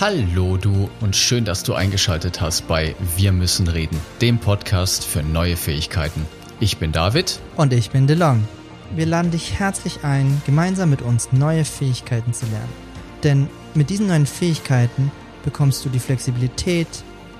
Hallo du und schön, dass du eingeschaltet hast bei Wir müssen reden, dem Podcast für neue Fähigkeiten. Ich bin David. Und ich bin DeLong. Wir laden dich herzlich ein, gemeinsam mit uns neue Fähigkeiten zu lernen. Denn mit diesen neuen Fähigkeiten bekommst du die Flexibilität,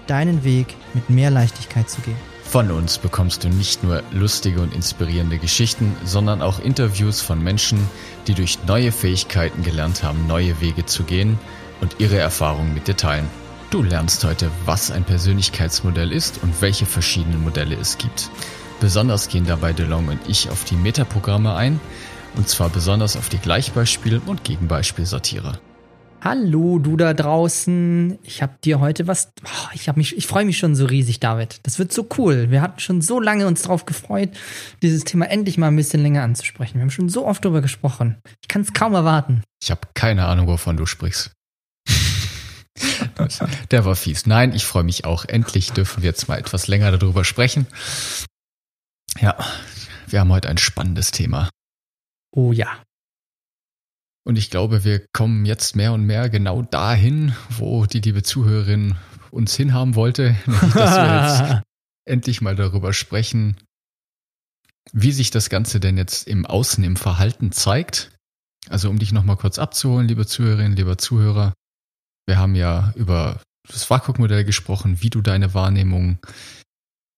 deinen Weg mit mehr Leichtigkeit zu gehen. Von uns bekommst du nicht nur lustige und inspirierende Geschichten, sondern auch Interviews von Menschen, die durch neue Fähigkeiten gelernt haben, neue Wege zu gehen und ihre Erfahrungen mit dir teilen. Du lernst heute, was ein Persönlichkeitsmodell ist und welche verschiedenen Modelle es gibt. Besonders gehen dabei DeLong und ich auf die Metaprogramme ein, und zwar besonders auf die Gleichbeispiel- und Gegenbeispielsatire. Hallo, du da draußen. Ich habe dir heute was. Oh, ich habe mich, ich freue mich schon so riesig, David. Das wird so cool. Wir hatten schon so lange uns darauf gefreut, dieses Thema endlich mal ein bisschen länger anzusprechen. Wir haben schon so oft darüber gesprochen. Ich kann es kaum erwarten. Ich habe keine Ahnung, wovon du sprichst. Der war fies. Nein, ich freue mich auch. Endlich dürfen wir jetzt mal etwas länger darüber sprechen. Ja, wir haben heute ein spannendes Thema. Oh ja. Und ich glaube, wir kommen jetzt mehr und mehr genau dahin, wo die liebe Zuhörerin uns hinhaben wollte, nämlich dass wir jetzt endlich mal darüber sprechen, wie sich das Ganze denn jetzt im Außen, im Verhalten zeigt. Also um dich nochmal kurz abzuholen, liebe Zuhörerinnen, lieber Zuhörer. Wir haben ja über das WAKUK-Modell gesprochen, wie du deine Wahrnehmung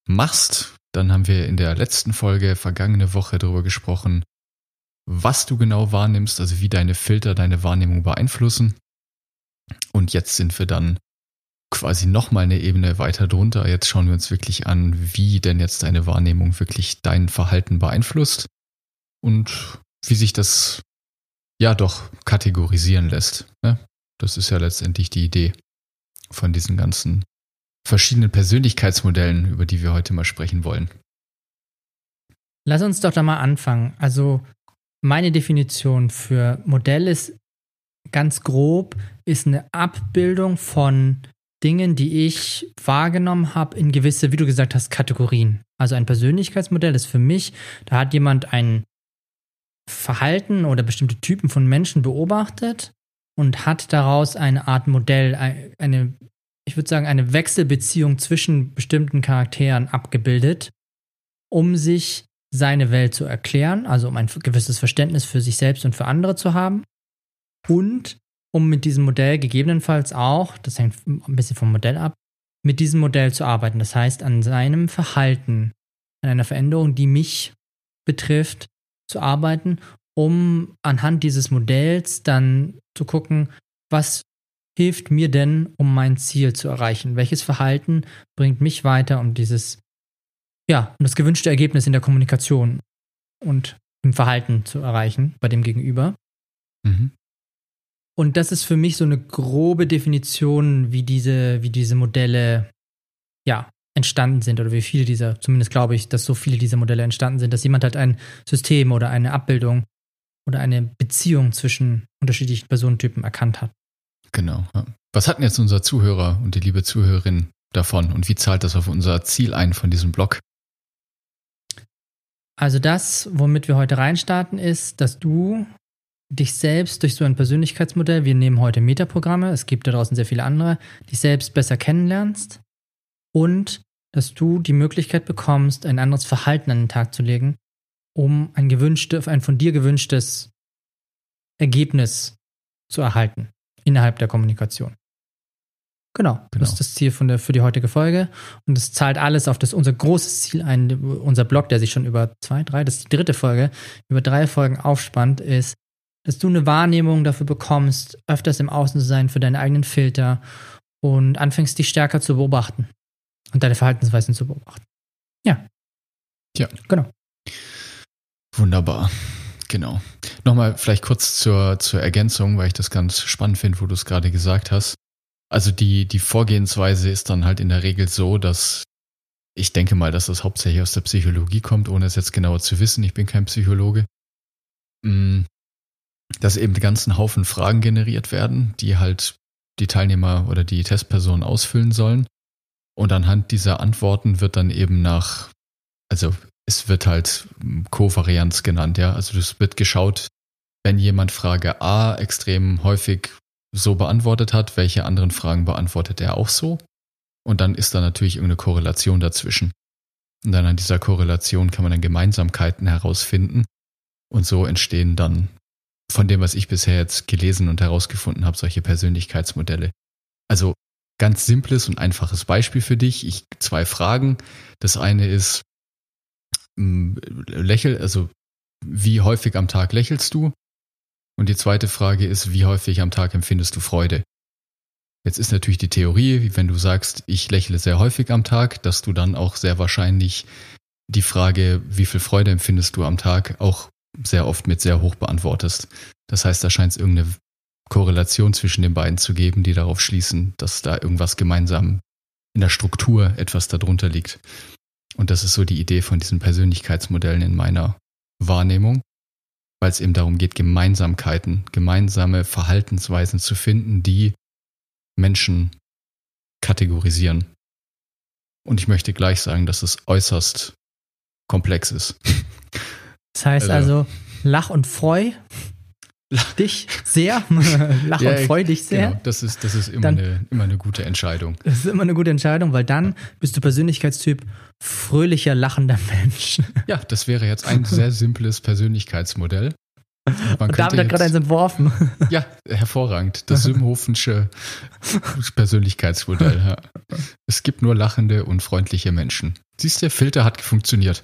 machst. Dann haben wir in der letzten Folge vergangene Woche darüber gesprochen, was du genau wahrnimmst, also wie deine Filter deine Wahrnehmung beeinflussen. Und jetzt sind wir dann quasi nochmal eine Ebene weiter drunter. Jetzt schauen wir uns wirklich an, wie denn jetzt deine Wahrnehmung wirklich dein Verhalten beeinflusst und wie sich das ja doch kategorisieren lässt. Das ist ja letztendlich die Idee von diesen ganzen verschiedenen Persönlichkeitsmodellen, über die wir heute mal sprechen wollen. Lass uns doch da mal anfangen. Also meine Definition für Modell ist ganz grob, ist eine Abbildung von Dingen, die ich wahrgenommen habe in gewisse, wie du gesagt hast, Kategorien. Also ein Persönlichkeitsmodell ist für mich, da hat jemand ein Verhalten oder bestimmte Typen von Menschen beobachtet und hat daraus eine Art Modell, eine, ich würde sagen, eine Wechselbeziehung zwischen bestimmten Charakteren abgebildet, um sich seine Welt zu erklären, also um ein gewisses Verständnis für sich selbst und für andere zu haben und um mit diesem Modell gegebenenfalls auch, das hängt ein bisschen vom Modell ab, mit diesem Modell zu arbeiten. Das heißt, an seinem Verhalten, an einer Veränderung, die mich betrifft, zu arbeiten, um anhand dieses Modells dann zu gucken, was hilft mir denn, um mein Ziel zu erreichen? Welches Verhalten bringt mich weiter, um dieses ja, um das gewünschte Ergebnis in der Kommunikation und im Verhalten zu erreichen bei dem Gegenüber. Mhm. Und das ist für mich so eine grobe Definition, wie diese, wie diese Modelle ja, entstanden sind oder wie viele dieser, zumindest glaube ich, dass so viele dieser Modelle entstanden sind, dass jemand halt ein System oder eine Abbildung oder eine Beziehung zwischen unterschiedlichen Personentypen erkannt hat. Genau. Was hatten jetzt unser Zuhörer und die liebe Zuhörerin davon und wie zahlt das auf unser Ziel ein von diesem Blog? Also das, womit wir heute reinstarten, ist, dass du dich selbst durch so ein Persönlichkeitsmodell, wir nehmen heute Metaprogramme, es gibt da draußen sehr viele andere, dich selbst besser kennenlernst und dass du die Möglichkeit bekommst, ein anderes Verhalten an den Tag zu legen, um ein gewünschtes, ein von dir gewünschtes Ergebnis zu erhalten innerhalb der Kommunikation. Genau, genau, das ist das Ziel von der, für die heutige Folge. Und es zahlt alles auf das unser großes Ziel ein. Unser Blog, der sich schon über zwei, drei, das ist die dritte Folge, über drei Folgen aufspannt, ist, dass du eine Wahrnehmung dafür bekommst, öfters im Außen zu sein für deine eigenen Filter und anfängst, dich stärker zu beobachten und deine Verhaltensweisen zu beobachten. Ja. Ja. Genau. Wunderbar. Genau. Nochmal vielleicht kurz zur, zur Ergänzung, weil ich das ganz spannend finde, wo du es gerade gesagt hast. Also die, die Vorgehensweise ist dann halt in der Regel so, dass ich denke mal, dass das hauptsächlich aus der Psychologie kommt, ohne es jetzt genauer zu wissen. Ich bin kein Psychologe. Mm, dass eben die ganzen Haufen Fragen generiert werden, die halt die Teilnehmer oder die Testpersonen ausfüllen sollen. Und anhand dieser Antworten wird dann eben nach, also es wird halt Kovarianz genannt, ja. Also es wird geschaut, wenn jemand Frage A extrem häufig so beantwortet hat, welche anderen Fragen beantwortet er auch so. Und dann ist da natürlich irgendeine Korrelation dazwischen. Und dann an dieser Korrelation kann man dann Gemeinsamkeiten herausfinden. Und so entstehen dann von dem, was ich bisher jetzt gelesen und herausgefunden habe, solche Persönlichkeitsmodelle. Also ganz simples und einfaches Beispiel für dich. Ich zwei Fragen. Das eine ist lächel, also wie häufig am Tag lächelst du? Und die zweite Frage ist, wie häufig am Tag empfindest du Freude? Jetzt ist natürlich die Theorie, wenn du sagst, ich lächle sehr häufig am Tag, dass du dann auch sehr wahrscheinlich die Frage, wie viel Freude empfindest du am Tag, auch sehr oft mit sehr hoch beantwortest. Das heißt, da scheint es irgendeine Korrelation zwischen den beiden zu geben, die darauf schließen, dass da irgendwas gemeinsam in der Struktur etwas darunter liegt. Und das ist so die Idee von diesen Persönlichkeitsmodellen in meiner Wahrnehmung, weil es eben darum geht, Gemeinsamkeiten, gemeinsame Verhaltensweisen zu finden, die Menschen kategorisieren. Und ich möchte gleich sagen, dass es äußerst komplex ist. Das heißt also, also Lach und Freu dich sehr. Lach ja, und freu dich sehr. Genau, das ist, das ist immer, dann, eine, immer eine gute Entscheidung. Das ist immer eine gute Entscheidung, weil dann bist du Persönlichkeitstyp fröhlicher, lachender Mensch. Ja, das wäre jetzt ein sehr simples Persönlichkeitsmodell. Man und David hat gerade eins entworfen. Ja, hervorragend. Das Simhofensche Persönlichkeitsmodell. Ja. Es gibt nur lachende und freundliche Menschen. Siehst du, der Filter hat funktioniert.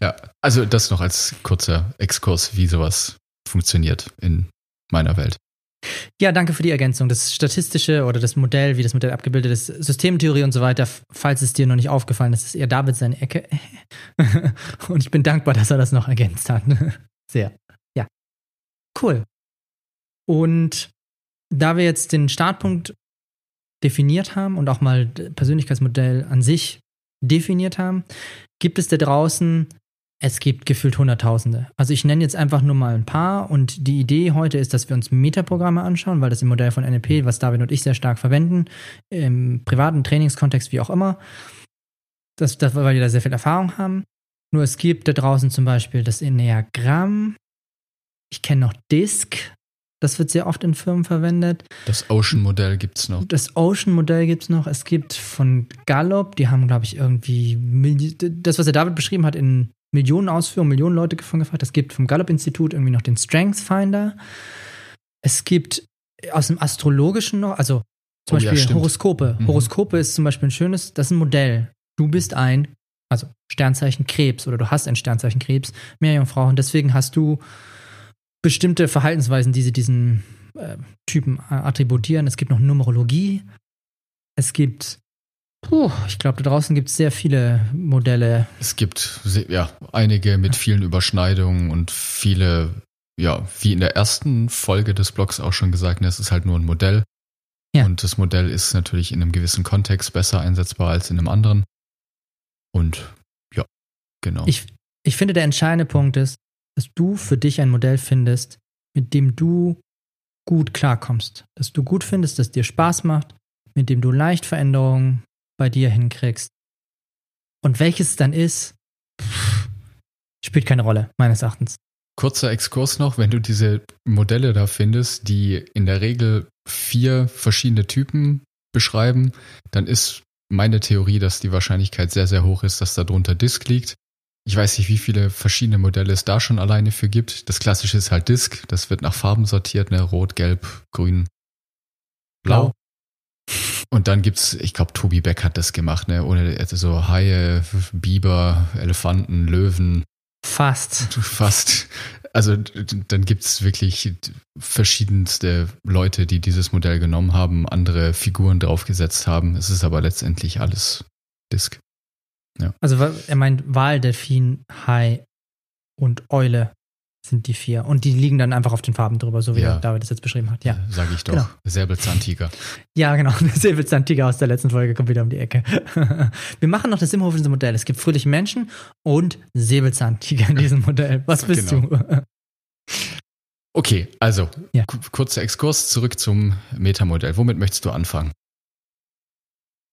Ja, also das noch als kurzer Exkurs, wie sowas funktioniert in meiner Welt. Ja, danke für die Ergänzung. Das statistische oder das Modell, wie das Modell abgebildet ist, Systemtheorie und so weiter, falls es dir noch nicht aufgefallen ist, ist eher David seine Ecke. und ich bin dankbar, dass er das noch ergänzt hat. Sehr. Ja. Cool. Und da wir jetzt den Startpunkt definiert haben und auch mal Persönlichkeitsmodell an sich definiert haben, gibt es da draußen, es gibt gefühlt Hunderttausende. Also ich nenne jetzt einfach nur mal ein paar und die Idee heute ist, dass wir uns Metaprogramme anschauen, weil das im Modell von NLP, was David und ich sehr stark verwenden, im privaten Trainingskontext, wie auch immer, das, das, weil wir da sehr viel Erfahrung haben. Nur es gibt da draußen zum Beispiel das Enneagramm. Ich kenne noch Disk. Das wird sehr oft in Firmen verwendet. Das Ocean-Modell gibt es noch. Das Ocean-Modell gibt es noch. Es gibt von Gallup, die haben, glaube ich, irgendwie das, was der David beschrieben hat, in Millionen Ausführungen, Millionen Leute davon gefragt. Es gibt vom Gallup-Institut irgendwie noch den Strengths Finder. Es gibt aus dem Astrologischen noch, also zum oh, Beispiel ja, Horoskope. Mhm. Horoskope ist zum Beispiel ein schönes, das ist ein Modell. Du bist ein, also Sternzeichen Krebs oder du hast ein Sternzeichen Krebs, Meerjungfrau und deswegen hast du bestimmte Verhaltensweisen, die sie diesen äh, Typen attributieren. Es gibt noch Numerologie. Es gibt, puh, ich glaube, da draußen gibt es sehr viele Modelle. Es gibt ja einige mit vielen Überschneidungen und viele, ja, wie in der ersten Folge des Blogs auch schon gesagt, ne, es ist halt nur ein Modell. Ja. Und das Modell ist natürlich in einem gewissen Kontext besser einsetzbar als in einem anderen. Und ja, genau. Ich, ich finde, der entscheidende Punkt ist, dass du für dich ein Modell findest, mit dem du gut klarkommst. Dass du gut findest, dass dir Spaß macht, mit dem du leicht Veränderungen bei dir hinkriegst. Und welches es dann ist, spielt keine Rolle, meines Erachtens. Kurzer Exkurs noch, wenn du diese Modelle da findest, die in der Regel vier verschiedene Typen beschreiben, dann ist meine Theorie, dass die Wahrscheinlichkeit sehr, sehr hoch ist, dass darunter Disk liegt. Ich weiß nicht, wie viele verschiedene Modelle es da schon alleine für gibt. Das klassische ist halt Disk. Das wird nach Farben sortiert, ne? Rot, Gelb, Grün, Blau. Und dann gibt's, ich glaube, Tobi Beck hat das gemacht, ne? Ohne also so Haie, Biber, Elefanten, Löwen. Fast. Fast. Also dann gibt's wirklich verschiedenste Leute, die dieses Modell genommen haben, andere Figuren draufgesetzt haben. Es ist aber letztendlich alles Disk. Ja. Also er meint Wal, Delfin, Hai und Eule sind die vier. Und die liegen dann einfach auf den Farben drüber, so wie ja. David das jetzt beschrieben hat. Ja, sage ich doch. Genau. Säbelzahntiger. Ja, genau. Der Säbelzahntiger aus der letzten Folge kommt wieder um die Ecke. Wir machen noch das Simhofense Modell. Es gibt fröhliche Menschen und Säbelzahntiger in diesem Modell. Was bist genau. du? Okay, also ja. kurzer Exkurs zurück zum Metamodell. Womit möchtest du anfangen?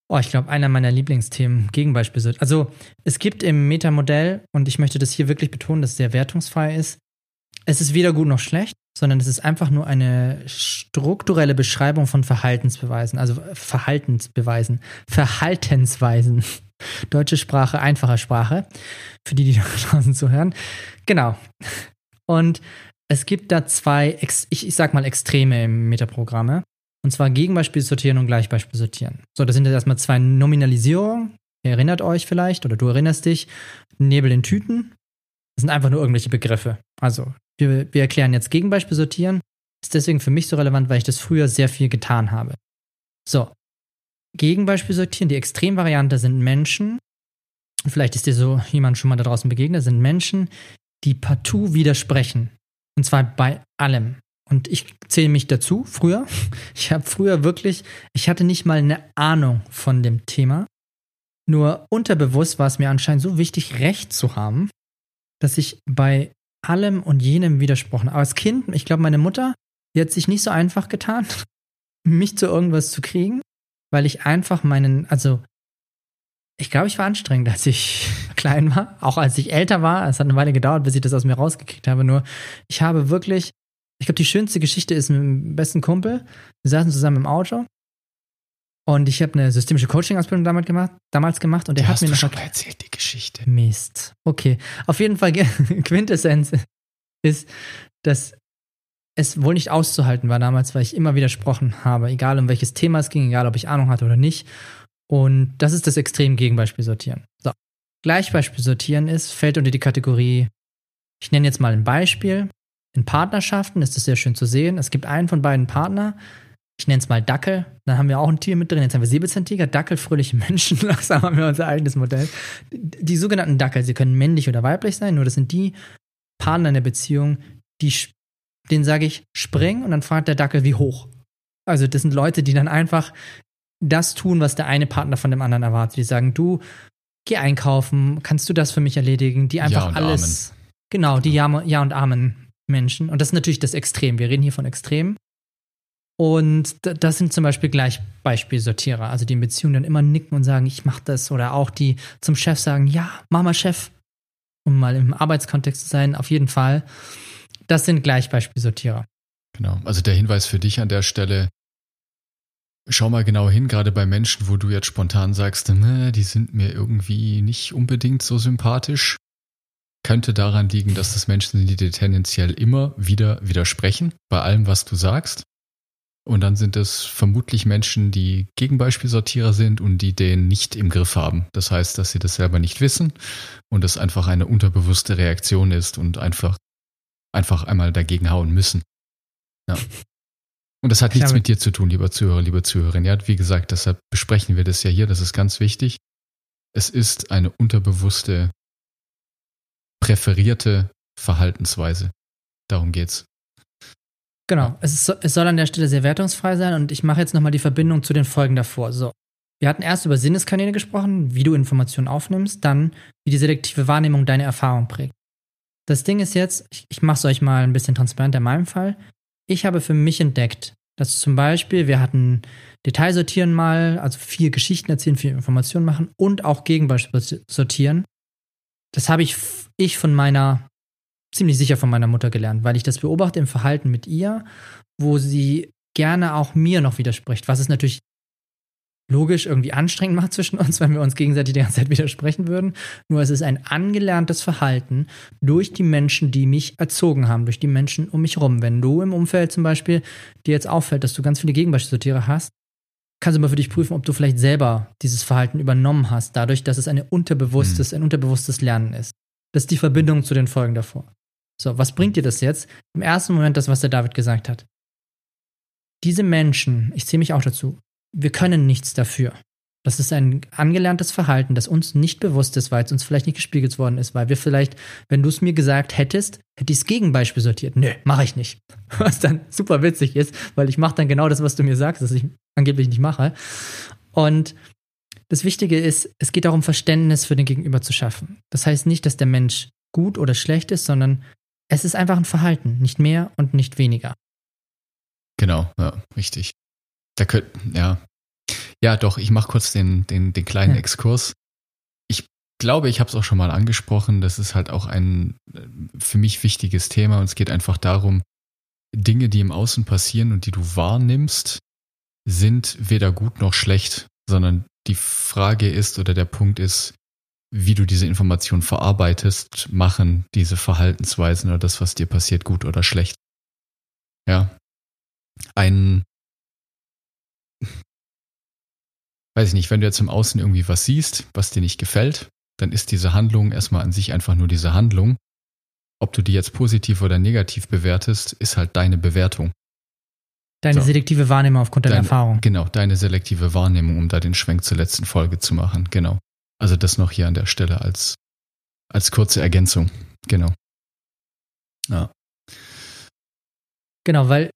Oh, ich glaube, einer meiner Lieblingsthemen, Gegenbeispiele. Also, es gibt im Metamodell, und ich möchte das hier wirklich betonen, dass es sehr wertungsfrei ist, es ist weder gut noch schlecht, sondern es ist einfach nur eine strukturelle Beschreibung von Verhaltensbeweisen, also Verhaltensbeweisen, Verhaltensweisen. Deutsche Sprache, einfache Sprache, für die, die da draußen zuhören. Genau. Und es gibt da zwei, ich, ich sag mal, Extreme im Metaprogramme. Und zwar Gegenbeispiel sortieren und Gleichbeispiel sortieren. So, das sind jetzt erstmal zwei Nominalisierungen. Ihr erinnert euch vielleicht oder du erinnerst dich. Nebel in Tüten. Das sind einfach nur irgendwelche Begriffe. Also, wir, wir erklären jetzt Gegenbeispiel sortieren. Ist deswegen für mich so relevant, weil ich das früher sehr viel getan habe. So. Gegenbeispiel sortieren, die Extremvariante sind Menschen. Vielleicht ist dir so jemand schon mal da draußen begegnet, sind Menschen, die partout widersprechen. Und zwar bei allem. Und ich zähle mich dazu, früher. Ich habe früher wirklich, ich hatte nicht mal eine Ahnung von dem Thema. Nur unterbewusst war es mir anscheinend so wichtig, Recht zu haben, dass ich bei allem und jenem widersprochen. Aber als Kind, ich glaube, meine Mutter, die hat sich nicht so einfach getan, mich zu irgendwas zu kriegen, weil ich einfach meinen, also ich glaube, ich war anstrengend, als ich klein war, auch als ich älter war. Es hat eine Weile gedauert, bis ich das aus mir rausgekriegt habe. Nur ich habe wirklich, ich glaube, die schönste Geschichte ist mit dem besten Kumpel. Wir saßen zusammen im Auto und ich habe eine systemische Coaching-Ausbildung damals gemacht, damals gemacht und er hat mir noch schon mal erzählt die Geschichte. Mist. Okay, auf jeden Fall Quintessenz ist, dass es wohl nicht auszuhalten war damals, weil ich immer widersprochen habe, egal um welches Thema es ging, egal ob ich Ahnung hatte oder nicht. Und das ist das extrem Gegenbeispiel sortieren. So. Gleichbeispiel sortieren ist, fällt unter die Kategorie, ich nenne jetzt mal ein Beispiel. In Partnerschaften ist es sehr schön zu sehen. Es gibt einen von beiden Partner, ich nenne es mal Dackel. Dann haben wir auch ein Tier mit drin. Jetzt haben wir Säbelzahntiger, Dackel, fröhliche Menschen. Langsam haben wir unser eigenes Modell. Die sogenannten Dackel, sie können männlich oder weiblich sein, nur das sind die Partner in der Beziehung, die, denen sage ich, spring und dann fragt der Dackel, wie hoch. Also das sind Leute, die dann einfach das tun, was der eine Partner von dem anderen erwartet. Die sagen, du, geh einkaufen, kannst du das für mich erledigen? Die einfach ja alles. Amen. Genau, die ja, ja und Amen Menschen. Und das ist natürlich das Extrem. Wir reden hier von Extrem. Und das sind zum Beispiel gleich Beispielsortierer, also die in Beziehungen dann immer nicken und sagen, ich mach das. Oder auch die zum Chef sagen, ja, mach mal Chef. Um mal im Arbeitskontext zu sein, auf jeden Fall. Das sind gleich Beispielsortierer. Genau. Also der Hinweis für dich an der Stelle, Schau mal genau hin, gerade bei Menschen, wo du jetzt spontan sagst, ne, die sind mir irgendwie nicht unbedingt so sympathisch. Könnte daran liegen, dass das Menschen sind, die dir tendenziell immer wieder widersprechen bei allem, was du sagst. Und dann sind es vermutlich Menschen, die Gegenbeispielsortierer sind und die den nicht im Griff haben. Das heißt, dass sie das selber nicht wissen und es einfach eine unterbewusste Reaktion ist und einfach, einfach einmal dagegen hauen müssen. Ja. Und das hat nichts mit dir zu tun, lieber Zuhörer, liebe Zuhörerin. Ja, wie gesagt, deshalb besprechen wir das ja hier. Das ist ganz wichtig. Es ist eine unterbewusste, präferierte Verhaltensweise. Darum geht's. Genau. Es, ist, es soll an der Stelle sehr wertungsfrei sein und ich mache jetzt nochmal die Verbindung zu den Folgen davor. So. Wir hatten erst über Sinneskanäle gesprochen, wie du Informationen aufnimmst, dann wie die selektive Wahrnehmung deine Erfahrung prägt. Das Ding ist jetzt, ich, ich mache es euch mal ein bisschen transparenter in meinem Fall ich habe für mich entdeckt, dass zum Beispiel wir hatten Detailsortieren mal, also viel Geschichten erzählen, viel Informationen machen und auch Gegenbeispiele sortieren. Das habe ich, ich von meiner, ziemlich sicher von meiner Mutter gelernt, weil ich das beobachte im Verhalten mit ihr, wo sie gerne auch mir noch widerspricht, was es natürlich logisch irgendwie anstrengend macht zwischen uns, wenn wir uns gegenseitig die ganze Zeit widersprechen würden. Nur es ist ein angelerntes Verhalten durch die Menschen, die mich erzogen haben, durch die Menschen um mich herum. Wenn du im Umfeld zum Beispiel dir jetzt auffällt, dass du ganz viele Gegenbeispielsortiere hast, kannst du mal für dich prüfen, ob du vielleicht selber dieses Verhalten übernommen hast, dadurch, dass es ein unterbewusstes, mhm. ein unterbewusstes Lernen ist. Das ist die Verbindung zu den Folgen davor. So, was bringt dir das jetzt? Im ersten Moment das, was der David gesagt hat. Diese Menschen, ich zähle mich auch dazu, wir können nichts dafür. Das ist ein angelerntes Verhalten, das uns nicht bewusst ist, weil es uns vielleicht nicht gespiegelt worden ist, weil wir vielleicht, wenn du es mir gesagt hättest, hätte ich es Gegenbeispiel sortiert. Nö, mache ich nicht. Was dann super witzig ist, weil ich mache dann genau das, was du mir sagst, das ich angeblich nicht mache. Und das Wichtige ist, es geht darum, Verständnis für den Gegenüber zu schaffen. Das heißt nicht, dass der Mensch gut oder schlecht ist, sondern es ist einfach ein Verhalten, nicht mehr und nicht weniger. Genau, ja, richtig. Da könnt, ja. Ja, doch, ich mache kurz den, den, den kleinen ja. Exkurs. Ich glaube, ich habe es auch schon mal angesprochen. Das ist halt auch ein äh, für mich wichtiges Thema und es geht einfach darum, Dinge, die im Außen passieren und die du wahrnimmst, sind weder gut noch schlecht, sondern die Frage ist oder der Punkt ist, wie du diese Information verarbeitest, machen diese Verhaltensweisen oder das, was dir passiert, gut oder schlecht. Ja. Ein, weiß ich nicht, wenn du jetzt im Außen irgendwie was siehst, was dir nicht gefällt, dann ist diese Handlung erstmal an sich einfach nur diese Handlung. Ob du die jetzt positiv oder negativ bewertest, ist halt deine Bewertung. Deine so. selektive Wahrnehmung aufgrund deiner Erfahrung. Genau, deine selektive Wahrnehmung, um da den Schwenk zur letzten Folge zu machen. Genau. Also das noch hier an der Stelle als, als kurze Ergänzung. Genau. Ja. Genau, weil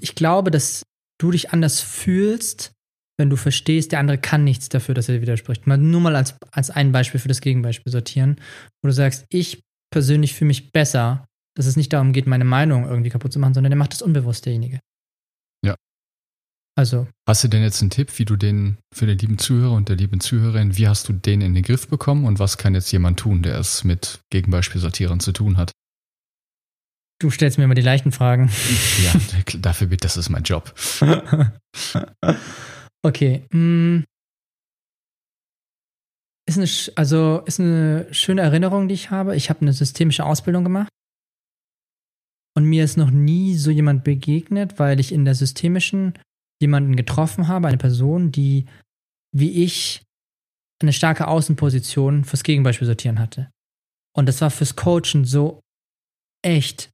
ich glaube, dass du dich anders fühlst, wenn du verstehst, der andere kann nichts dafür, dass er dir widerspricht. Mal, nur mal als, als ein Beispiel für das Gegenbeispiel sortieren, wo du sagst, ich persönlich fühle mich besser, dass es nicht darum geht, meine Meinung irgendwie kaputt zu machen, sondern der macht das unbewusst, derjenige. Ja. Also. Hast du denn jetzt einen Tipp, wie du den für den lieben Zuhörer und der lieben Zuhörerin, wie hast du den in den Griff bekommen und was kann jetzt jemand tun, der es mit Gegenbeispielsortierern zu tun hat? Du stellst mir immer die leichten Fragen. Ja, dafür bitte, das ist mein Job. okay. Hm. Ist eine, also ist eine schöne Erinnerung, die ich habe. Ich habe eine systemische Ausbildung gemacht. Und mir ist noch nie so jemand begegnet, weil ich in der systemischen jemanden getroffen habe, eine Person, die wie ich eine starke Außenposition fürs Gegenbeispiel sortieren hatte. Und das war fürs Coachen so echt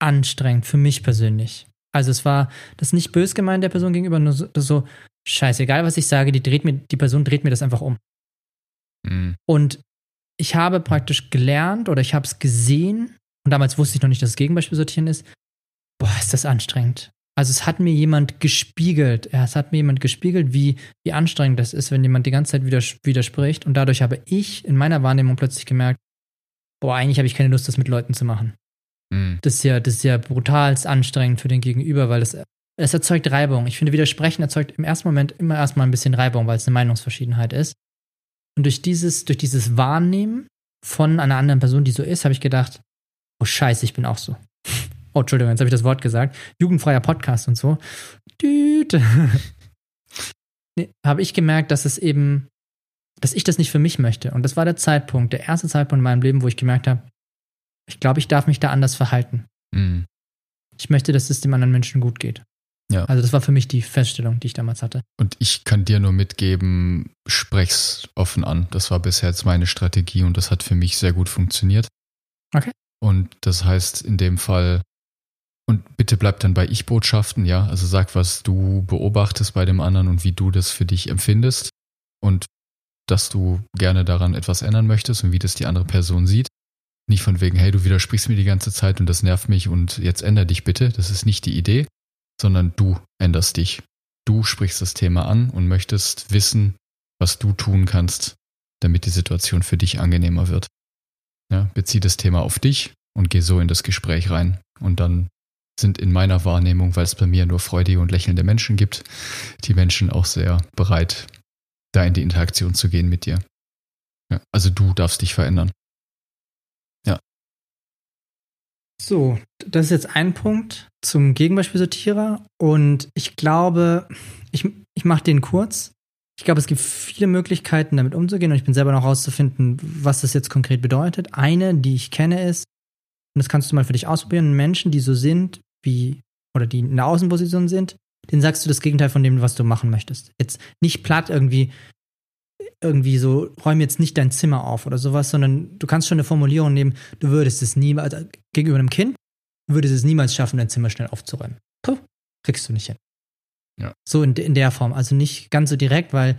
anstrengend für mich persönlich. Also es war das nicht bös gemeint der Person gegenüber, nur so, so scheißegal, was ich sage, die dreht mir, die Person dreht mir das einfach um. Mhm. Und ich habe praktisch gelernt oder ich habe es gesehen, und damals wusste ich noch nicht, dass es Gegenbeispiel sortieren ist. Boah, ist das anstrengend. Also es hat mir jemand gespiegelt, es hat mir jemand gespiegelt, wie, wie anstrengend das ist, wenn jemand die ganze Zeit widers widerspricht. Und dadurch habe ich in meiner Wahrnehmung plötzlich gemerkt, boah, eigentlich habe ich keine Lust, das mit Leuten zu machen. Mhm. Das, ist ja, das ist ja brutalst anstrengend für den Gegenüber, weil es, es erzeugt Reibung. Ich finde, Widersprechen erzeugt im ersten Moment immer erstmal ein bisschen Reibung, weil es eine Meinungsverschiedenheit ist. Und durch dieses, durch dieses Wahrnehmen von einer anderen Person, die so ist, habe ich gedacht, oh Scheiße, ich bin auch so. Oh, Entschuldigung, jetzt habe ich das Wort gesagt. Jugendfreier Podcast und so. Nee, habe ich gemerkt, dass es eben, dass ich das nicht für mich möchte. Und das war der Zeitpunkt, der erste Zeitpunkt in meinem Leben, wo ich gemerkt habe, ich glaube, ich darf mich da anders verhalten. Mhm. Ich möchte, dass es dem anderen Menschen gut geht. Ja. Also das war für mich die Feststellung, die ich damals hatte. Und ich kann dir nur mitgeben, sprech's offen an. Das war bisher jetzt meine Strategie und das hat für mich sehr gut funktioniert. Okay. Und das heißt in dem Fall, und bitte bleib dann bei Ich-Botschaften, ja. Also sag, was du beobachtest bei dem anderen und wie du das für dich empfindest. Und dass du gerne daran etwas ändern möchtest und wie das die andere Person sieht. Nicht von wegen, hey, du widersprichst mir die ganze Zeit und das nervt mich und jetzt änder dich bitte. Das ist nicht die Idee, sondern du änderst dich. Du sprichst das Thema an und möchtest wissen, was du tun kannst, damit die Situation für dich angenehmer wird. Ja, bezieh das Thema auf dich und geh so in das Gespräch rein. Und dann sind in meiner Wahrnehmung, weil es bei mir nur freudige und lächelnde Menschen gibt, die Menschen auch sehr bereit, da in die Interaktion zu gehen mit dir. Ja, also du darfst dich verändern. So, das ist jetzt ein Punkt zum Gegenbeispiel und ich glaube, ich, ich mache den kurz. Ich glaube, es gibt viele Möglichkeiten, damit umzugehen und ich bin selber noch rauszufinden, was das jetzt konkret bedeutet. Eine, die ich kenne, ist, und das kannst du mal für dich ausprobieren, Menschen, die so sind, wie, oder die in der Außenposition sind, denen sagst du das Gegenteil von dem, was du machen möchtest. Jetzt nicht platt irgendwie, irgendwie so, räum jetzt nicht dein Zimmer auf oder sowas, sondern du kannst schon eine Formulierung nehmen, du würdest es niemals, also gegenüber einem Kind, du würdest es niemals schaffen, dein Zimmer schnell aufzuräumen. Puh, kriegst du nicht hin. Ja. So in, in der Form. Also nicht ganz so direkt, weil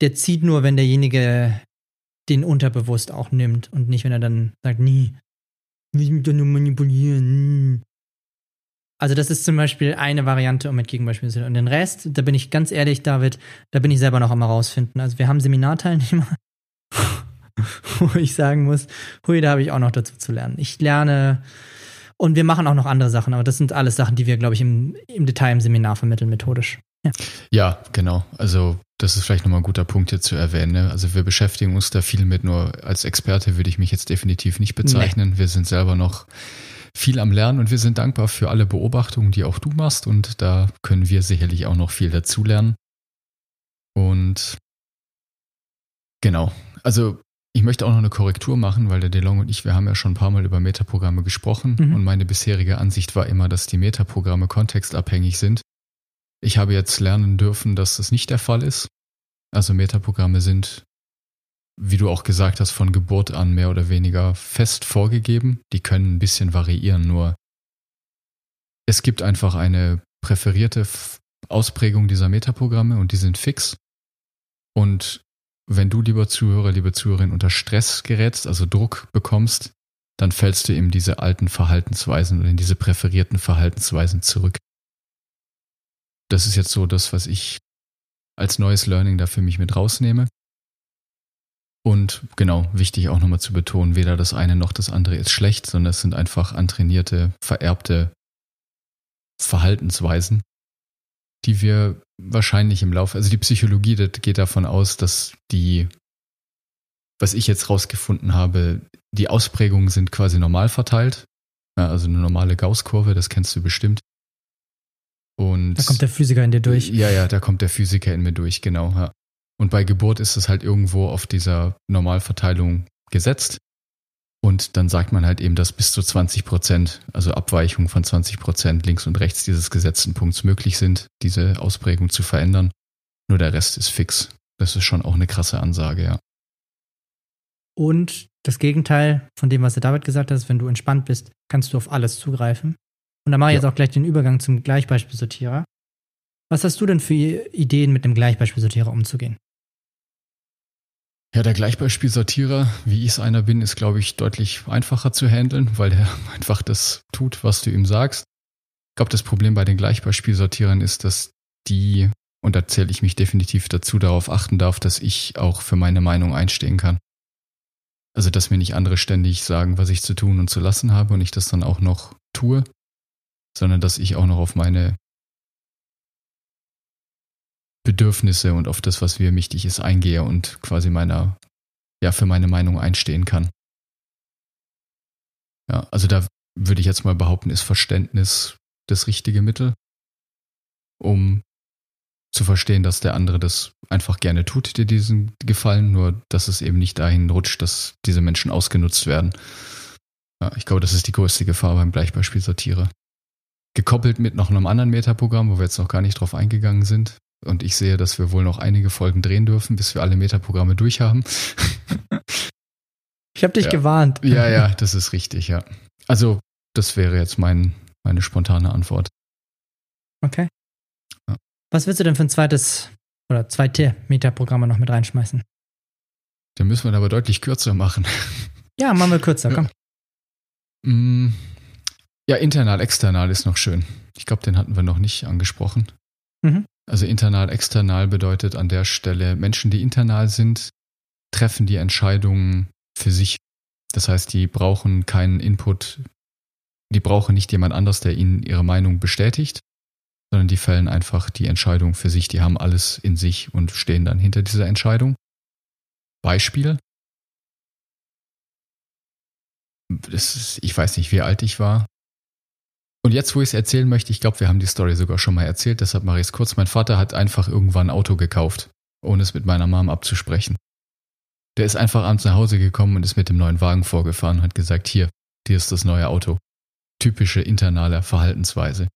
der zieht nur, wenn derjenige den unterbewusst auch nimmt und nicht, wenn er dann sagt, nie, will ich mich doch nur manipulieren. Also das ist zum Beispiel eine Variante, um mit Gegenbeispielen zu Und den Rest, da bin ich ganz ehrlich, David, da bin ich selber noch am herausfinden. Also wir haben Seminarteilnehmer, wo ich sagen muss, hui, da habe ich auch noch dazu zu lernen. Ich lerne und wir machen auch noch andere Sachen, aber das sind alles Sachen, die wir, glaube ich, im, im Detail im Seminar vermitteln, methodisch. Ja. ja, genau. Also das ist vielleicht nochmal ein guter Punkt hier zu erwähnen. Ne? Also wir beschäftigen uns da viel mit, nur als Experte würde ich mich jetzt definitiv nicht bezeichnen. Nee. Wir sind selber noch viel am Lernen und wir sind dankbar für alle Beobachtungen, die auch du machst und da können wir sicherlich auch noch viel dazulernen. Und genau, also ich möchte auch noch eine Korrektur machen, weil der DeLong und ich, wir haben ja schon ein paar Mal über Metaprogramme gesprochen mhm. und meine bisherige Ansicht war immer, dass die Metaprogramme kontextabhängig sind. Ich habe jetzt lernen dürfen, dass das nicht der Fall ist. Also Metaprogramme sind, wie du auch gesagt hast, von Geburt an mehr oder weniger fest vorgegeben. Die können ein bisschen variieren, nur es gibt einfach eine präferierte Ausprägung dieser Metaprogramme und die sind fix. Und wenn du, lieber Zuhörer, liebe Zuhörerin, unter Stress gerätst, also Druck bekommst, dann fällst du in diese alten Verhaltensweisen oder in diese präferierten Verhaltensweisen zurück das ist jetzt so das, was ich als neues Learning da für mich mit rausnehme. Und genau, wichtig auch nochmal zu betonen, weder das eine noch das andere ist schlecht, sondern es sind einfach antrainierte, vererbte Verhaltensweisen, die wir wahrscheinlich im Laufe, also die Psychologie geht davon aus, dass die, was ich jetzt rausgefunden habe, die Ausprägungen sind quasi normal verteilt. Also eine normale Gauss-Kurve, das kennst du bestimmt. Und da kommt der Physiker in dir durch. Ja, ja, da kommt der Physiker in mir durch, genau. Ja. Und bei Geburt ist es halt irgendwo auf dieser Normalverteilung gesetzt. Und dann sagt man halt eben, dass bis zu 20 Prozent, also Abweichungen von 20 Prozent links und rechts dieses gesetzten Punkts möglich sind, diese Ausprägung zu verändern. Nur der Rest ist fix. Das ist schon auch eine krasse Ansage, ja. Und das Gegenteil von dem, was der David gesagt hat, ist, wenn du entspannt bist, kannst du auf alles zugreifen. Und da mache ich ja. jetzt auch gleich den Übergang zum Gleichbeispielsortierer. Was hast du denn für Ideen, mit dem Gleichbeispielsortierer umzugehen? Ja, der Gleichbeispielsortierer, wie ich es einer bin, ist, glaube ich, deutlich einfacher zu handeln, weil der einfach das tut, was du ihm sagst. Ich glaube, das Problem bei den Gleichbeispielsortierern ist, dass die, und da zähle ich mich definitiv dazu, darauf achten darf, dass ich auch für meine Meinung einstehen kann. Also, dass mir nicht andere ständig sagen, was ich zu tun und zu lassen habe und ich das dann auch noch tue sondern dass ich auch noch auf meine Bedürfnisse und auf das, was mir wichtig ist, eingehe und quasi meiner, ja, für meine Meinung einstehen kann. Ja, also da würde ich jetzt mal behaupten, ist Verständnis das richtige Mittel, um zu verstehen, dass der andere das einfach gerne tut, dir diesen Gefallen, nur dass es eben nicht dahin rutscht, dass diese Menschen ausgenutzt werden. Ja, ich glaube, das ist die größte Gefahr beim Gleichbeispiel Satire gekoppelt mit noch einem anderen Metaprogramm, wo wir jetzt noch gar nicht drauf eingegangen sind. Und ich sehe, dass wir wohl noch einige Folgen drehen dürfen, bis wir alle Metaprogramme durchhaben. Ich habe dich ja. gewarnt. Ja, ja, das ist richtig, ja. Also, das wäre jetzt mein, meine spontane Antwort. Okay. Ja. Was willst du denn für ein zweites oder zweite Metaprogramme noch mit reinschmeißen? Den müssen wir aber deutlich kürzer machen. Ja, machen wir kürzer, komm. Mm, ja, internal, external ist noch schön. Ich glaube, den hatten wir noch nicht angesprochen. Mhm. Also internal, external bedeutet an der Stelle, Menschen, die internal sind, treffen die Entscheidungen für sich. Das heißt, die brauchen keinen Input, die brauchen nicht jemand anders, der ihnen ihre Meinung bestätigt, sondern die fällen einfach die Entscheidung für sich. Die haben alles in sich und stehen dann hinter dieser Entscheidung. Beispiel. Ist, ich weiß nicht, wie alt ich war. Und jetzt, wo ich es erzählen möchte, ich glaube, wir haben die Story sogar schon mal erzählt, deshalb mache ich es kurz. Mein Vater hat einfach irgendwann ein Auto gekauft, ohne es mit meiner Mom abzusprechen. Der ist einfach abends nach Hause gekommen und ist mit dem neuen Wagen vorgefahren und hat gesagt, hier, dir ist das neue Auto. Typische internale Verhaltensweise.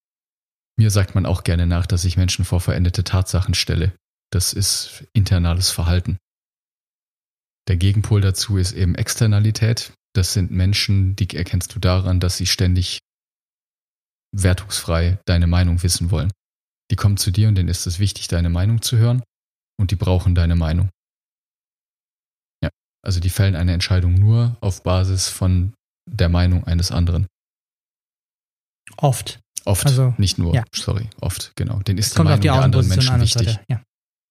Mir sagt man auch gerne nach, dass ich Menschen vor veränderte Tatsachen stelle. Das ist internales Verhalten. Der Gegenpol dazu ist eben Externalität. Das sind Menschen, die erkennst du daran, dass sie ständig wertungsfrei deine Meinung wissen wollen. Die kommen zu dir und denen ist es wichtig, deine Meinung zu hören und die brauchen deine Meinung. Ja, also die fällen eine Entscheidung nur auf Basis von der Meinung eines anderen. Oft. Oft, also, nicht nur, ja. sorry, oft, genau. Den ist die Meinung die der anderen Menschen an wichtig. Ja.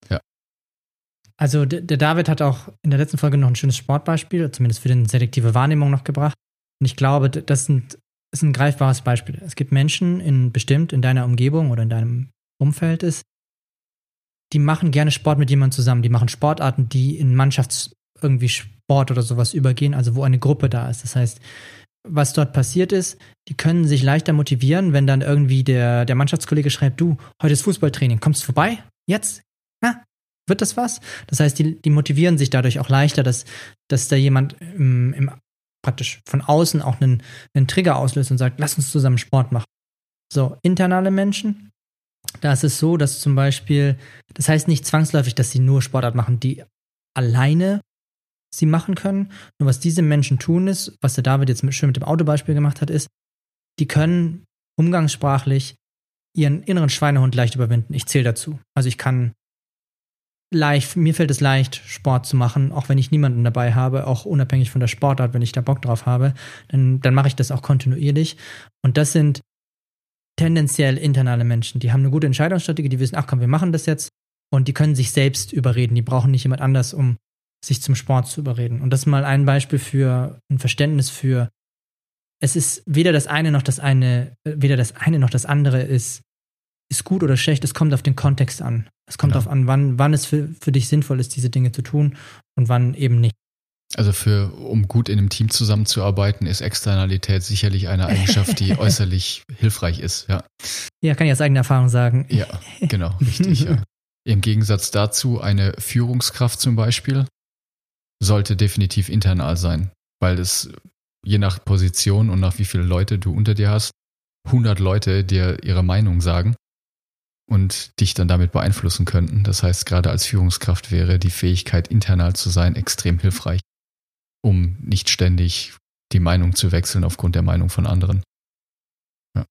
ja. Also der, der David hat auch in der letzten Folge noch ein schönes Sportbeispiel, zumindest für den selektive Wahrnehmung noch gebracht. Und ich glaube, das sind ist ein greifbares Beispiel. Es gibt Menschen in bestimmt in deiner Umgebung oder in deinem Umfeld ist, die machen gerne Sport mit jemandem zusammen. Die machen Sportarten, die in Mannschafts irgendwie Sport oder sowas übergehen, also wo eine Gruppe da ist. Das heißt, was dort passiert ist, die können sich leichter motivieren, wenn dann irgendwie der, der Mannschaftskollege schreibt, du, heute ist Fußballtraining, kommst du vorbei? Jetzt? Na, wird das was? Das heißt, die, die motivieren sich dadurch auch leichter, dass, dass da jemand im, im, praktisch von außen auch einen, einen Trigger auslöst und sagt, lass uns zusammen Sport machen. So, internale Menschen, da ist es so, dass zum Beispiel, das heißt nicht zwangsläufig, dass sie nur Sportart machen, die alleine sie machen können. Nur was diese Menschen tun ist, was der David jetzt schön mit dem Autobeispiel gemacht hat, ist, die können umgangssprachlich ihren inneren Schweinehund leicht überwinden. Ich zähle dazu. Also ich kann leicht, mir fällt es leicht, Sport zu machen, auch wenn ich niemanden dabei habe, auch unabhängig von der Sportart, wenn ich da Bock drauf habe, dann, dann mache ich das auch kontinuierlich. Und das sind tendenziell internale Menschen, die haben eine gute Entscheidungsstrategie, die wissen, ach komm, wir machen das jetzt und die können sich selbst überreden, die brauchen nicht jemand anders, um sich zum Sport zu überreden. Und das ist mal ein Beispiel für ein Verständnis für, es ist weder das eine noch das eine, weder das eine noch das andere ist, ist gut oder schlecht, es kommt auf den Kontext an. Es kommt genau. darauf an, wann, wann es für, für dich sinnvoll ist, diese Dinge zu tun und wann eben nicht. Also für, um gut in einem Team zusammenzuarbeiten, ist Externalität sicherlich eine Eigenschaft, die äußerlich hilfreich ist, ja. Ja, kann ich aus eigener Erfahrung sagen. Ja, genau, richtig, ja. Im Gegensatz dazu eine Führungskraft zum Beispiel sollte definitiv internal sein, weil es je nach Position und nach wie viele Leute du unter dir hast, 100 Leute dir ihre Meinung sagen und dich dann damit beeinflussen könnten. Das heißt, gerade als Führungskraft wäre die Fähigkeit, internal zu sein, extrem hilfreich, um nicht ständig die Meinung zu wechseln aufgrund der Meinung von anderen. Ja.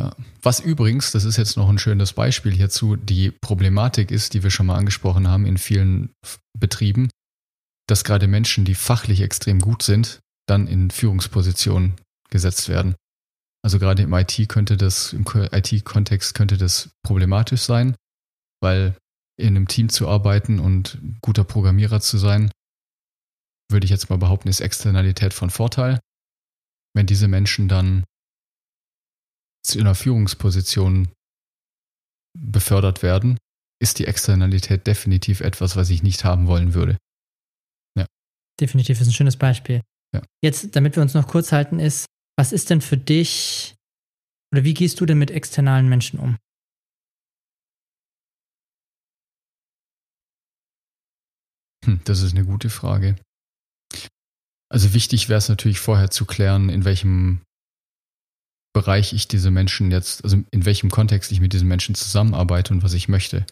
Ja. Was übrigens, das ist jetzt noch ein schönes Beispiel hierzu, die Problematik ist, die wir schon mal angesprochen haben in vielen Betrieben, dass gerade Menschen, die fachlich extrem gut sind, dann in Führungspositionen gesetzt werden. Also gerade im IT könnte das, im IT-Kontext könnte das problematisch sein, weil in einem Team zu arbeiten und guter Programmierer zu sein, würde ich jetzt mal behaupten, ist Externalität von Vorteil. Wenn diese Menschen dann zu einer Führungsposition befördert werden, ist die Externalität definitiv etwas, was ich nicht haben wollen würde. Ja. Definitiv ist ein schönes Beispiel. Ja. Jetzt, damit wir uns noch kurz halten, ist, was ist denn für dich oder wie gehst du denn mit externalen Menschen um? Hm, das ist eine gute Frage. Also wichtig wäre es natürlich vorher zu klären, in welchem Bereich ich diese Menschen jetzt, also in welchem Kontext ich mit diesen Menschen zusammenarbeite und was ich möchte.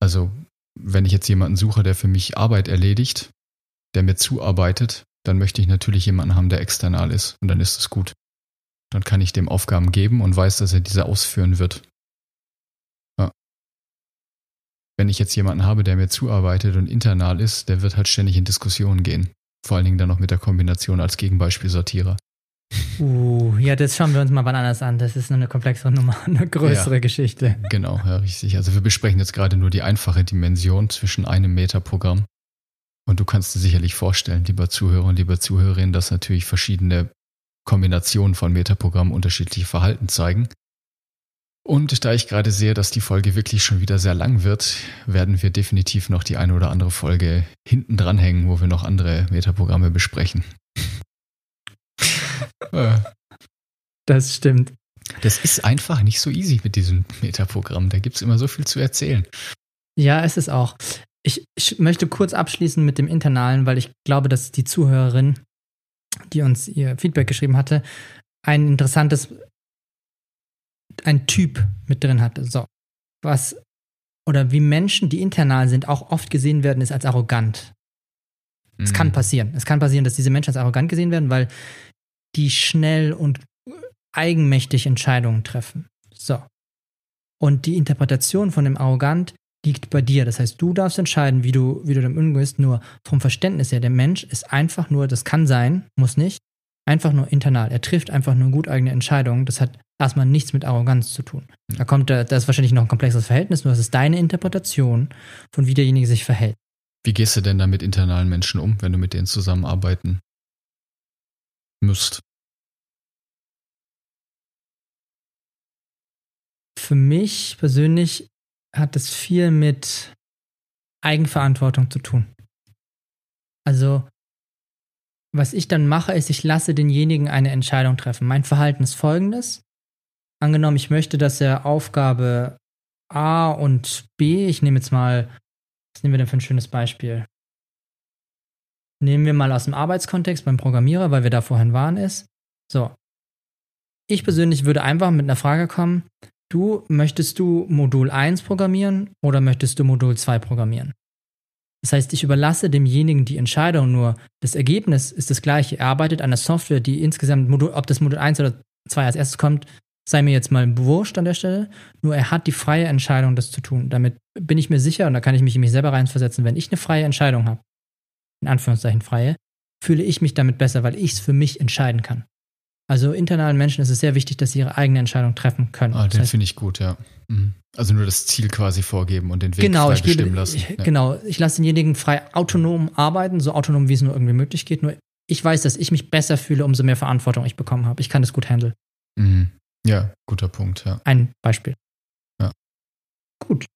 Also wenn ich jetzt jemanden suche, der für mich Arbeit erledigt, der mir zuarbeitet, dann möchte ich natürlich jemanden haben, der external ist. Und dann ist es gut. Dann kann ich dem Aufgaben geben und weiß, dass er diese ausführen wird. Ja. Wenn ich jetzt jemanden habe, der mir zuarbeitet und internal ist, der wird halt ständig in Diskussionen gehen. Vor allen Dingen dann noch mit der Kombination als Gegenbeispiel Sortierer. Uh, ja, das schauen wir uns mal wann anders an. Das ist eine komplexere Nummer, eine größere ja, Geschichte. Genau, ja, richtig. Also wir besprechen jetzt gerade nur die einfache Dimension zwischen einem Metaprogramm und du kannst dir sicherlich vorstellen, lieber Zuhörer und lieber Zuhörerin, dass natürlich verschiedene Kombinationen von Metaprogrammen unterschiedliche Verhalten zeigen. Und da ich gerade sehe, dass die Folge wirklich schon wieder sehr lang wird, werden wir definitiv noch die eine oder andere Folge hinten dranhängen, wo wir noch andere Metaprogramme besprechen. das stimmt. Das ist einfach nicht so easy mit diesem Metaprogramm. Da gibt es immer so viel zu erzählen. Ja, es ist auch. Ich, ich möchte kurz abschließen mit dem Internalen, weil ich glaube, dass die Zuhörerin, die uns ihr Feedback geschrieben hatte, ein interessantes, ein Typ mit drin hatte. So. Was, oder wie Menschen, die internal sind, auch oft gesehen werden, ist als arrogant. Es mhm. kann passieren. Es kann passieren, dass diese Menschen als arrogant gesehen werden, weil die schnell und eigenmächtig Entscheidungen treffen. So. Und die Interpretation von dem arrogant liegt bei dir. Das heißt, du darfst entscheiden, wie du, wie du damit umgehst. Nur vom Verständnis her, der Mensch ist einfach nur, das kann sein, muss nicht, einfach nur internal. Er trifft einfach nur gut eigene Entscheidungen. Das hat erstmal nichts mit Arroganz zu tun. Da kommt, da ist wahrscheinlich noch ein komplexes Verhältnis, nur es ist deine Interpretation von wie derjenige sich verhält. Wie gehst du denn da mit internalen Menschen um, wenn du mit denen zusammenarbeiten müsst? für mich persönlich hat es viel mit Eigenverantwortung zu tun. Also, was ich dann mache, ist, ich lasse denjenigen eine Entscheidung treffen. Mein Verhalten ist folgendes. Angenommen, ich möchte, dass er Aufgabe A und B, ich nehme jetzt mal, was nehmen wir denn für ein schönes Beispiel? Nehmen wir mal aus dem Arbeitskontext beim Programmierer, weil wir da vorhin waren, ist. So. Ich persönlich würde einfach mit einer Frage kommen, du, möchtest du Modul 1 programmieren oder möchtest du Modul 2 programmieren? Das heißt, ich überlasse demjenigen die Entscheidung, nur das Ergebnis ist das gleiche. Er arbeitet an einer Software, die insgesamt, Modul, ob das Modul 1 oder 2 als erstes kommt, sei mir jetzt mal wurscht an der Stelle. Nur er hat die freie Entscheidung, das zu tun. Damit bin ich mir sicher, und da kann ich mich in mich selber reinversetzen, wenn ich eine freie Entscheidung habe, in Anführungszeichen freie, fühle ich mich damit besser, weil ich es für mich entscheiden kann. Also internalen Menschen ist es sehr wichtig, dass sie ihre eigene Entscheidung treffen können. Ah, den finde ich gut, ja. Mhm. Also nur das Ziel quasi vorgeben und den Weg genau, frei ich bestimmen gebe, lassen. Ich, ja. Genau, ich lasse denjenigen frei autonom arbeiten, so autonom, wie es nur irgendwie möglich geht. Nur ich weiß, dass ich mich besser fühle, umso mehr Verantwortung ich bekommen habe. Ich kann das gut handeln. Mhm. Ja, guter Punkt, ja. Ein Beispiel. Ja. Gut.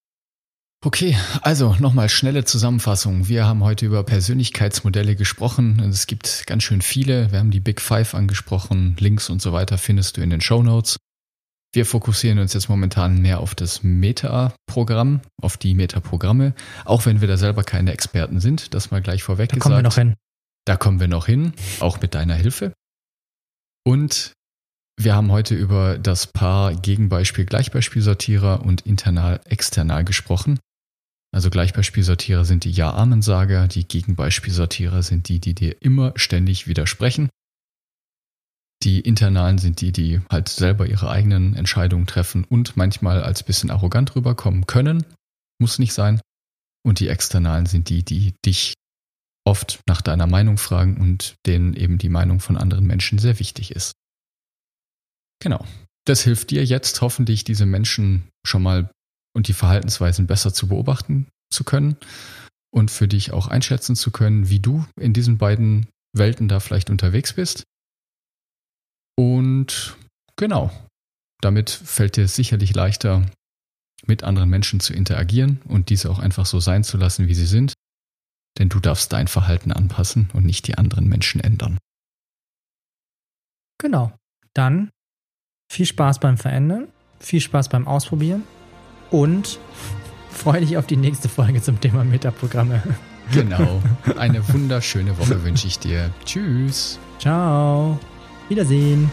Okay, also nochmal schnelle Zusammenfassung. Wir haben heute über Persönlichkeitsmodelle gesprochen. Es gibt ganz schön viele. Wir haben die Big Five angesprochen. Links und so weiter findest du in den Show Notes. Wir fokussieren uns jetzt momentan mehr auf das Meta-Programm, auf die Meta-Programme, auch wenn wir da selber keine Experten sind. Das mal gleich vorweg Da gesagt. kommen wir noch hin. Da kommen wir noch hin, auch mit deiner Hilfe. Und wir haben heute über das Paar Gegenbeispiel Gleichbeispielsortierer und internal-external gesprochen. Also Gleichbeispielsortierer sind die Ja-Amen-Sager, die Gegenbeispielsortierer sind die, die dir immer ständig widersprechen. Die internalen sind die, die halt selber ihre eigenen Entscheidungen treffen und manchmal als bisschen arrogant rüberkommen können. Muss nicht sein. Und die externalen sind die, die dich oft nach deiner Meinung fragen und denen eben die Meinung von anderen Menschen sehr wichtig ist. Genau. Das hilft dir jetzt hoffentlich, diese Menschen schon mal und die Verhaltensweisen besser zu beobachten zu können und für dich auch einschätzen zu können, wie du in diesen beiden Welten da vielleicht unterwegs bist. Und genau, damit fällt dir sicherlich leichter, mit anderen Menschen zu interagieren und diese auch einfach so sein zu lassen, wie sie sind. Denn du darfst dein Verhalten anpassen und nicht die anderen Menschen ändern. Genau. Dann viel Spaß beim Verändern, viel Spaß beim Ausprobieren und freue dich auf die nächste Folge zum Thema Metaprogramme. Genau. Eine wunderschöne Woche wünsche ich dir. Tschüss. Ciao. Wiedersehen.